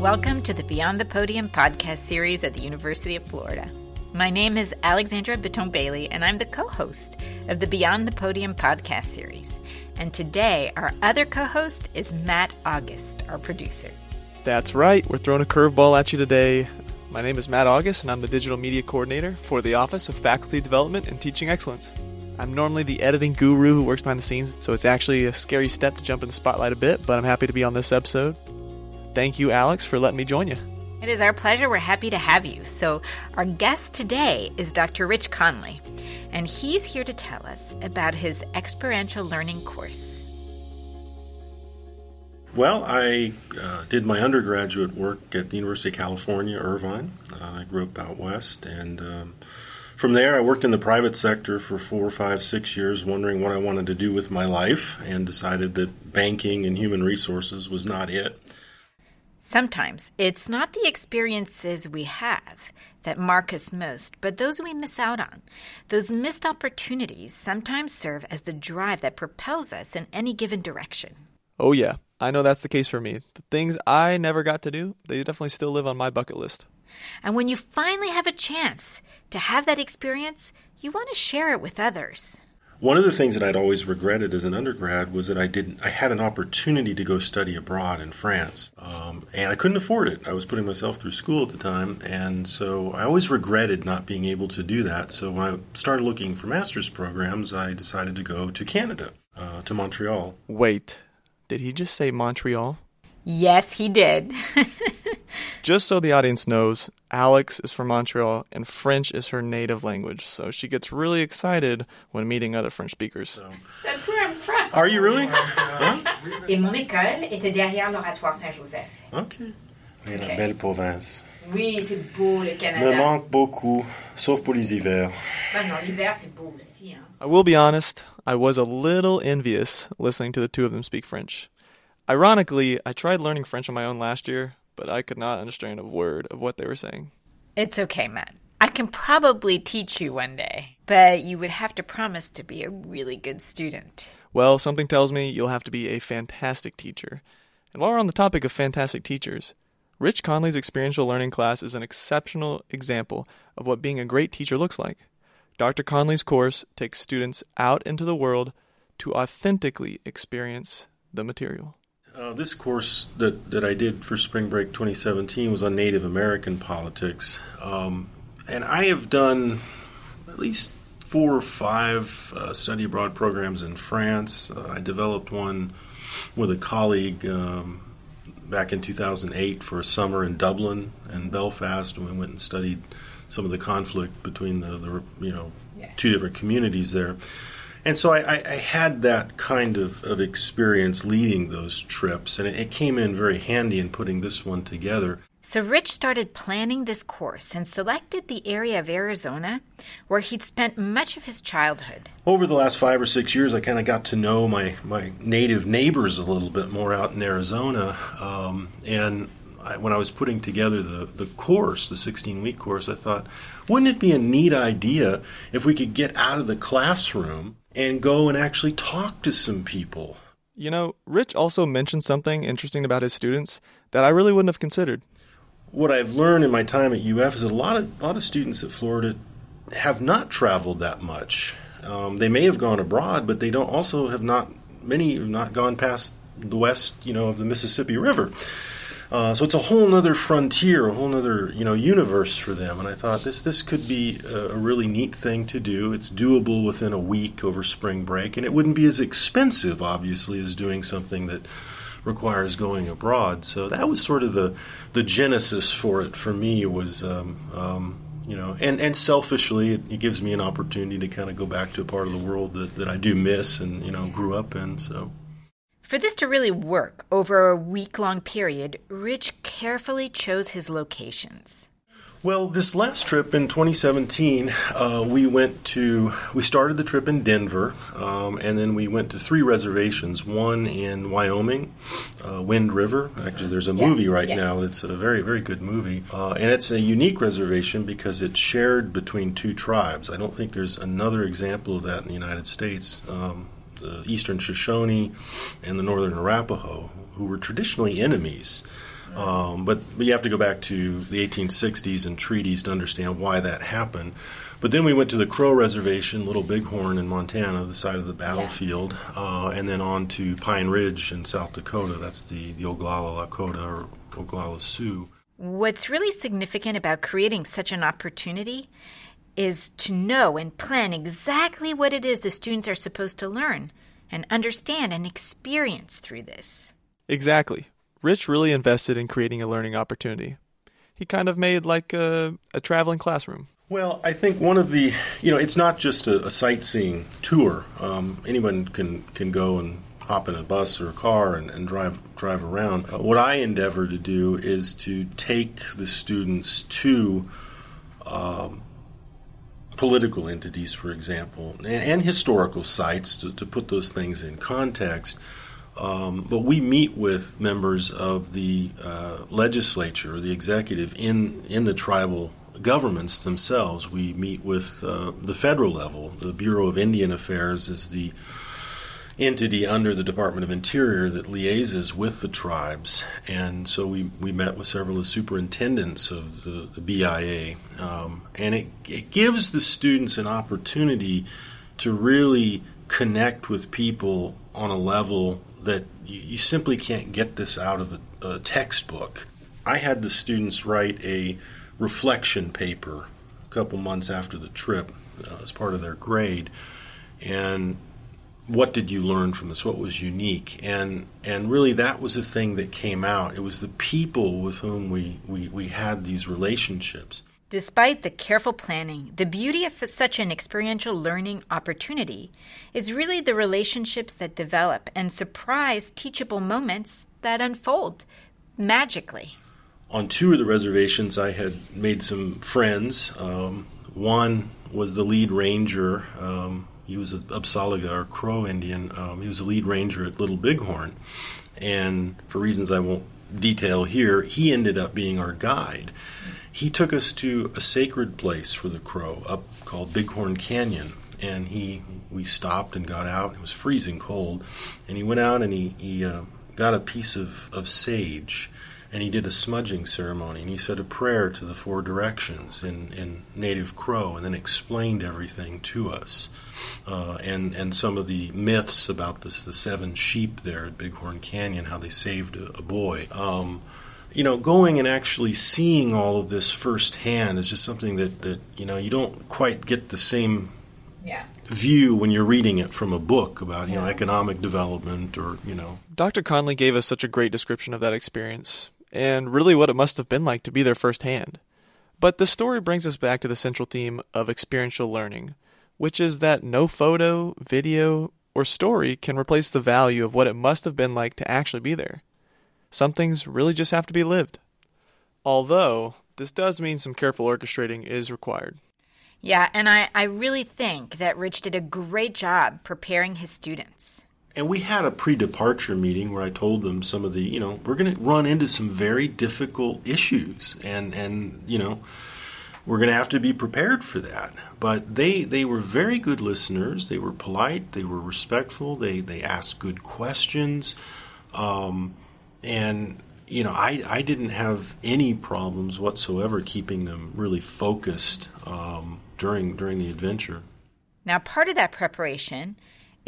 Welcome to the Beyond the Podium podcast series at the University of Florida. My name is Alexandra Bitton Bailey, and I'm the co host of the Beyond the Podium podcast series. And today, our other co host is Matt August, our producer. That's right, we're throwing a curveball at you today. My name is Matt August, and I'm the digital media coordinator for the Office of Faculty Development and Teaching Excellence. I'm normally the editing guru who works behind the scenes, so it's actually a scary step to jump in the spotlight a bit, but I'm happy to be on this episode. Thank you, Alex, for letting me join you. It is our pleasure. We're happy to have you. So, our guest today is Dr. Rich Conley, and he's here to tell us about his experiential learning course. Well, I uh, did my undergraduate work at the University of California, Irvine. Uh, I grew up out west, and um, from there, I worked in the private sector for four, five, six years, wondering what I wanted to do with my life, and decided that banking and human resources was not it. Sometimes it's not the experiences we have that mark us most, but those we miss out on. Those missed opportunities sometimes serve as the drive that propels us in any given direction. Oh, yeah, I know that's the case for me. The things I never got to do, they definitely still live on my bucket list. And when you finally have a chance to have that experience, you want to share it with others. One of the things that I'd always regretted as an undergrad was that I didn't. I had an opportunity to go study abroad in France, um, and I couldn't afford it. I was putting myself through school at the time, and so I always regretted not being able to do that. So when I started looking for master's programs, I decided to go to Canada, uh, to Montreal. Wait, did he just say Montreal? Yes, he did. Just so the audience knows, Alex is from Montreal and French is her native language, so she gets really excited when meeting other French speakers. So. That's where I'm from. Are you really? Et mon école était derrière l'Oratoire Saint-Joseph. Ok. Et la belle province. Oui, c'est beau le Canada. Me manque beaucoup, sauf pour les hivers. Ben non, l'hiver c'est beau aussi. Hein. I will be honest, I was a little envious listening to the two of them speak French. Ironically, I tried learning French on my own last year, but I could not understand a word of what they were saying. It's okay, Matt. I can probably teach you one day, but you would have to promise to be a really good student. Well, something tells me you'll have to be a fantastic teacher. And while we're on the topic of fantastic teachers, Rich Conley's experiential learning class is an exceptional example of what being a great teacher looks like. Dr. Conley's course takes students out into the world to authentically experience the material. Uh, this course that, that I did for Spring Break 2017 was on Native American politics. Um, and I have done at least four or five uh, study abroad programs in France. Uh, I developed one with a colleague um, back in 2008 for a summer in Dublin and Belfast, and we went and studied some of the conflict between the, the you know Yes. two different communities there. And so I, I, I had that kind of, of experience leading those trips, and it, it came in very handy in putting this one together. So Rich started planning this course and selected the area of Arizona where he'd spent much of his childhood. Over the last five or six years, I kind of got to know my, my native neighbors a little bit more out in Arizona. Um, and I, when I was putting together the, the course, the 16 week course, I thought, wouldn't it be a neat idea if we could get out of the classroom and go and actually talk to some people? You know, Rich also mentioned something interesting about his students that I really wouldn't have considered. what I've learned in my time at UF is that a lot of a lot of students at Florida have not traveled that much. Um, they may have gone abroad, but they don't also have not many have not gone past the west, you know, of the Mississippi River. Uh, so it's a whole other frontier, a whole other you know universe for them. And I thought this this could be a, really neat thing to do. It's doable within a week over spring break, and it wouldn't be as expensive, obviously, as doing something that requires going abroad. So that was sort of the the genesis for it for me was um, um, you know and and selfishly it, it gives me an opportunity to kind of go back to a part of the world that, that I do miss and you know grew up in. So For this to really work over a week long period, Rich carefully chose his locations. Well, this last trip in 2017, uh, we went to, we started the trip in Denver, um, and then we went to three reservations. One in Wyoming, uh, Wind River. Actually, there's a Yes, movie right yes. now that's a very, very good movie. Uh, and it's a unique reservation because it's shared between two tribes. I don't think there's another example of that in the United States. Um, the Eastern Shoshone and the Northern Arapaho, who were traditionally enemies. Um, but, but you have to go back to the 1860s and treaties to understand why that happened. But then we went to the Crow Reservation, Little Bighorn in Montana, the side of the battlefield, yes. uh, and then on to Pine Ridge in South Dakota. That's the, the Oglala Lakota or Oglala Sioux. What's really significant about creating such an opportunity is to know and plan exactly what it is the students are supposed to learn and understand and experience through this. Exactly. Rich really invested in creating a learning opportunity. He kind of made like a, a traveling classroom. Well, I think one of the, you know, it's not just a, a sightseeing tour. Um, anyone can, can go and hop in a bus or a car and, and drive drive around. Uh, what I endeavor to do is to take the students to um, political entities, for example, and, and historical sites to, to, put those things in context. Um, but we meet with members of the uh, legislature or the executive in, in the tribal governments themselves. We meet with uh, the federal level. The Bureau of Indian Affairs is the entity under the Department of Interior that liaises with the tribes. And so we, we met with several of the superintendents of the, the BIA. Um, and it, it gives the students an opportunity to really connect with people on a level that you, you simply can't get this out of a, a textbook. I had the students write a reflection paper a couple months after the trip uh, as part of their grade. And what did you learn from this? What was unique? And and really that was the thing that came out. It was the people with whom we, we, we had these relationships. Despite the careful planning, the beauty of such an experiential learning opportunity is really the relationships that develop and surprise teachable moments that unfold magically. On two of the reservations, I had made some friends. Um, one was the lead ranger. Um, he was a Apsáalooke or Crow Indian. Um, he was a lead ranger at Little Bighorn, and for reasons I won't detail here, he ended up being our guide. He took us to a sacred place for the crow up called Bighorn Canyon, and he we stopped and got out. It was freezing cold, and he went out and he he uh, got a piece of of sage and he did a smudging ceremony and he said a prayer to the four directions in, in native crow and then explained everything to us uh, and and some of the myths about this the seven sheep there at bighorn canyon how they saved a, a boy um, you know going and actually seeing all of this firsthand is just something that, that you know you don't quite get the same yeah. view when you're reading it from a book about you yeah. know economic development or you know Dr. Conley gave us such a great description of that experience and really what it must have been like to be there firsthand. But the story brings us back to the central theme of experiential learning, which is that no photo, video, or story can replace the value of what it must have been like to actually be there. Some things really just have to be lived. Although, this does mean some careful orchestrating is required. Yeah, and I, I really think that Rich did a great job preparing his students and we had a pre-departure meeting where I told them some of the, you know, we're going to run into some very difficult issues, and and you know, we're going to have to be prepared for that. But they they were very good listeners. They were polite. They were respectful. They they asked good questions, um, and you know, I I didn't have any problems whatsoever keeping them really focused um, during during the adventure. Now, part of that preparation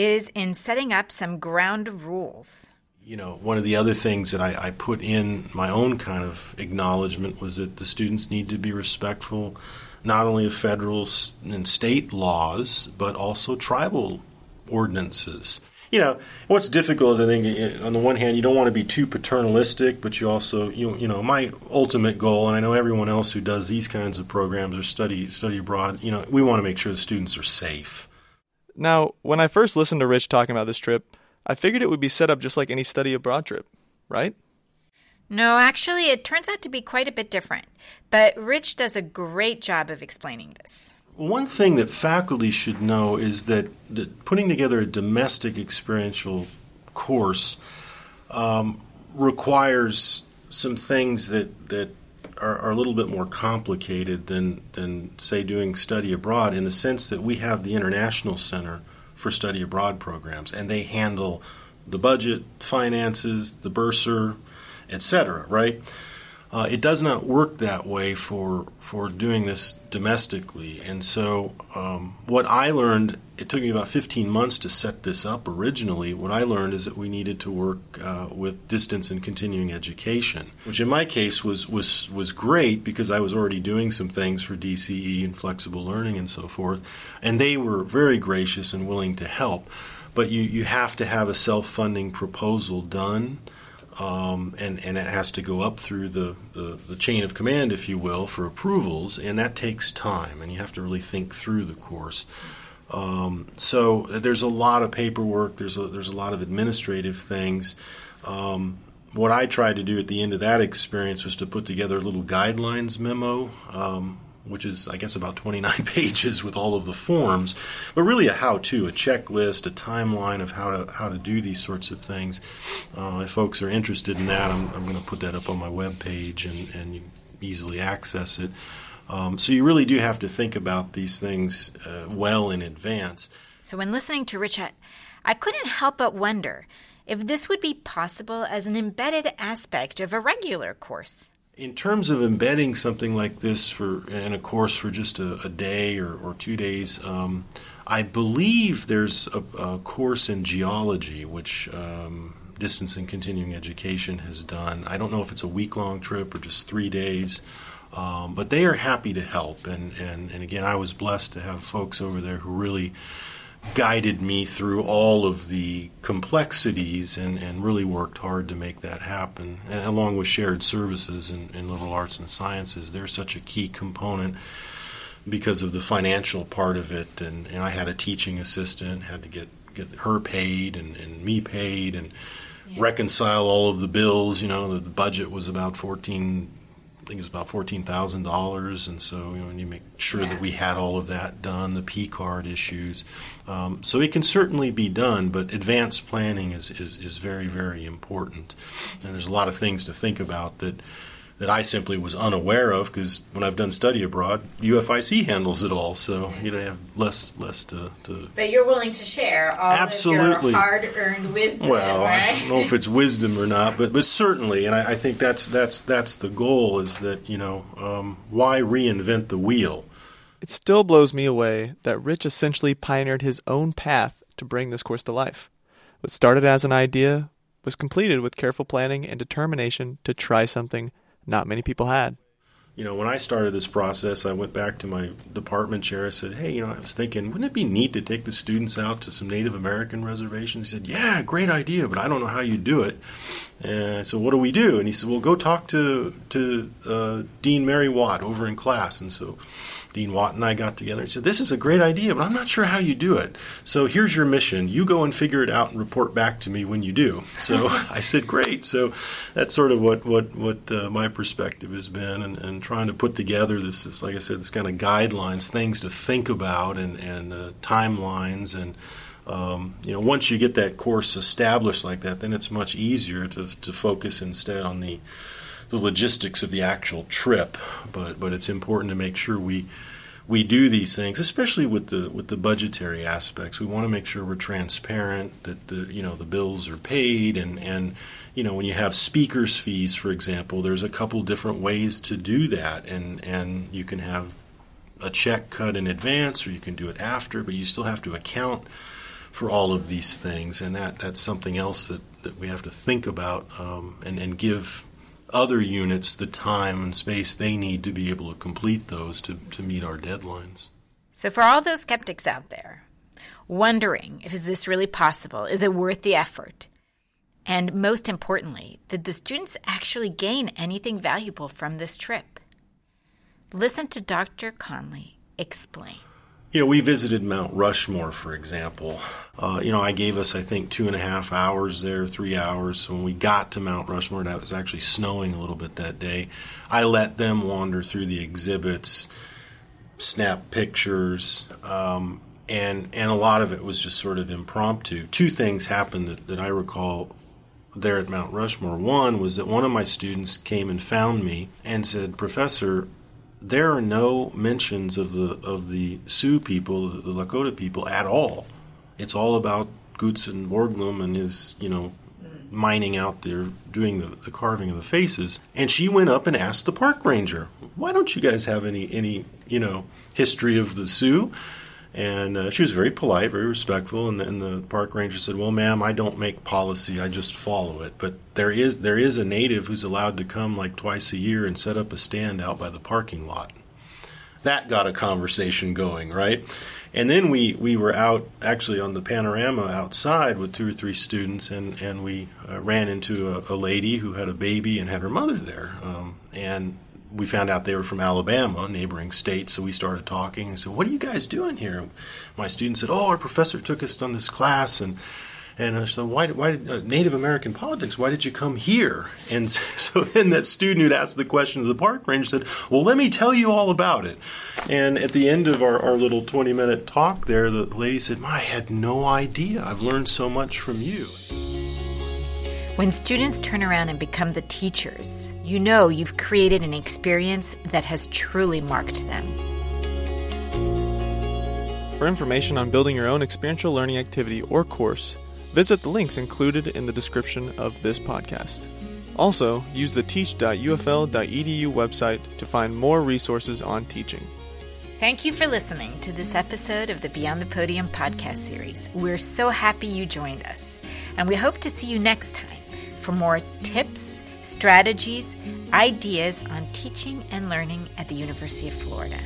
is in setting up some ground rules. You know, one of the other things that I, I put in my own kind of acknowledgement was that the students need to be respectful not only of federal and state laws, but also tribal ordinances. You know, what's difficult is I think on the one hand you don't want to be too paternalistic, but you also you you know my ultimate goal, and I know everyone else who does these kinds of programs or study study abroad, you know, we want to make sure the students are safe. Now, when I first listened to Rich talking about this trip, I figured it would be set up just like any study abroad trip, right? No, actually, it turns out to be quite a bit different. But Rich does a great job of explaining this. One thing that faculty should know is that, that putting together a domestic experiential course um, requires some things that, that are, are, a little bit more complicated than, than, say, doing study abroad in the sense that we have the International Center for Study Abroad programs, and they handle the budget, finances, the bursar, etc. Right? Uh, it does not work that way for for doing this domestically. And so, um, what I learned, it took me about 15 months to set this up originally. What I learned is that we needed to work uh, with distance and continuing education, which in my case was was was great because I was already doing some things for DCE and flexible learning and so forth, and they were very gracious and willing to help. But you, you have to have a self funding proposal done um, and, and it has to go up through the, the, the, chain of command, if you will, for approvals, and that takes time, and you have to really think through the course. Um, so there's a lot of paperwork, there's a, there's a lot of administrative things. Um, what I tried to do at the end of that experience was to put together a little guidelines memo um, which is, I guess, about 29 pages with all of the forms, but really a how-to, a checklist, a timeline of how to how to do these sorts of things. Uh, if folks are interested in that, I'm, I'm going to put that up on my web page, and, and you easily access it. Um, so you really do have to think about these things uh, well in advance. So when listening to Rich, I couldn't help but wonder if this would be possible as an embedded aspect of a regular course in terms of embedding something like this for in a course for just a, a day or, or, two days, um, I believe there's a, a, course in geology which um, distance and continuing education has done. I don't know if it's a week long trip or just three days. Um, but they are happy to help, and, and, and again, I was blessed to have folks over there who really guided me through all of the complexities and, and really worked hard to make that happen. And along with shared services in, in liberal arts and sciences, they're such a key component because of the financial part of it. And, and I had a teaching assistant, had to get, get her paid and, and me paid and yeah. reconcile all of the bills. You know, the budget was about 14 think it was about fourteen thousand dollars, and so you know, you make sure yeah. that we had all of that done, the P card issues. Um, so it can certainly be done, but advanced planning is, is is very very important, and there's a lot of things to think about that that I simply was unaware of because when I've done study abroad, UFIC handles it all, so you know, have less less to, to. But you're willing to share all Absolutely. of your hard-earned wisdom. Well, right? I don't know if it's wisdom or not, but but certainly, and I, I think that's that's that's the goal is that you know um, why reinvent the wheel. It still blows me away that Rich essentially pioneered his own path to bring this course to life. What started as an idea was completed with careful planning and determination to try something not many people had. You know, when I started this process, I went back to my department chair. I said, Hey, you know, I was thinking, wouldn't it be neat to take the students out to some Native American reservations? He said, Yeah, great idea, but I don't know how you do it. And I said, What do we do? And he said, Well, go talk to, to uh, Dean Mary Watt over in CLAS. And so Dean Watt and I got together and said, This is a great idea, but I'm not sure how you do it. So here's your mission. You go and figure it out and report back to me when you do. So I said, Great. So that's sort of what, what, what uh, my perspective has been and, and trying to put together this, is, like I said, this kind of guidelines, things to think about, and, and uh, timelines. And, um, you know, once you get that course established like that, then it's much easier to, to focus instead on the the logistics of the actual trip, but but it's important to make sure we we do these things, especially with the with the budgetary aspects. We want to make sure we're transparent, that the you know the bills are paid, and and you know when you have speakers fees, for example, there's a couple different ways to do that, and and you can have a check cut in advance, or you can do it after, but you still have to account for all of these things, and that that's something else that, that we have to think about um, and and give other units the time and space they need to be able to complete those to, to meet our deadlines. So, for all those skeptics out there, wondering if is this really possible, is it worth the effort? And most importantly, did the students actually gain anything valuable from this trip? Listen to Dr. Conley explain. You know, we visited Mount Rushmore, for example. Uh, you know, I gave us, I think, two and a half hours there, three hours. So when we got to Mount Rushmore, it was actually snowing a little bit that day. I let them wander through the exhibits, snap pictures, um, and and a lot of it was just sort of impromptu. Two things happened that, that I recall there at Mount Rushmore. One was that one of my students came and found me and said, Professor, there are no mentions of the of the Sioux people, the Lakota people, at all. It's all about Gutzon Borglum and his, you know, mining out there doing the, the carving of the faces. And she went up and asked the park ranger, "Why don't you guys have any any you know history of the Sioux?" And uh, she was very polite, very respectful. And, and the park ranger said, "Well, ma'am, I don't make policy; I just follow it. But there is there is a native who's allowed to come like twice a year and set up a stand out by the parking lot." That got a conversation going, right? And then we, we were out actually on the panorama outside with two or three students, and, and we uh, ran into a, a, lady who had a baby and had her mother there. Um, and we found out they were from Alabama, neighboring state, so we started talking and said, What are you guys doing here? My student said, Oh, our professor took us on this class, and and I said, why, why did, uh, Native American politics, why did you come here? And so then that student who'd asked the question to the park ranger said, well, let me tell you all about it. And at the end of our, our little 20 minute talk there, the lady said, I had no idea. I've learned so much from you. When students turn around and become the teachers, you know you've created an experience that has truly marked them. For information on building your own experiential learning activity or course, Visit the links included in the description of this podcast. Also, use the teach.ufl.edu website to find more resources on teaching. Thank you for listening to this episode of the Beyond the Podium podcast series. We're so happy you joined us, and we hope to see you next time for more tips, strategies, ideas on teaching and learning at the University of Florida.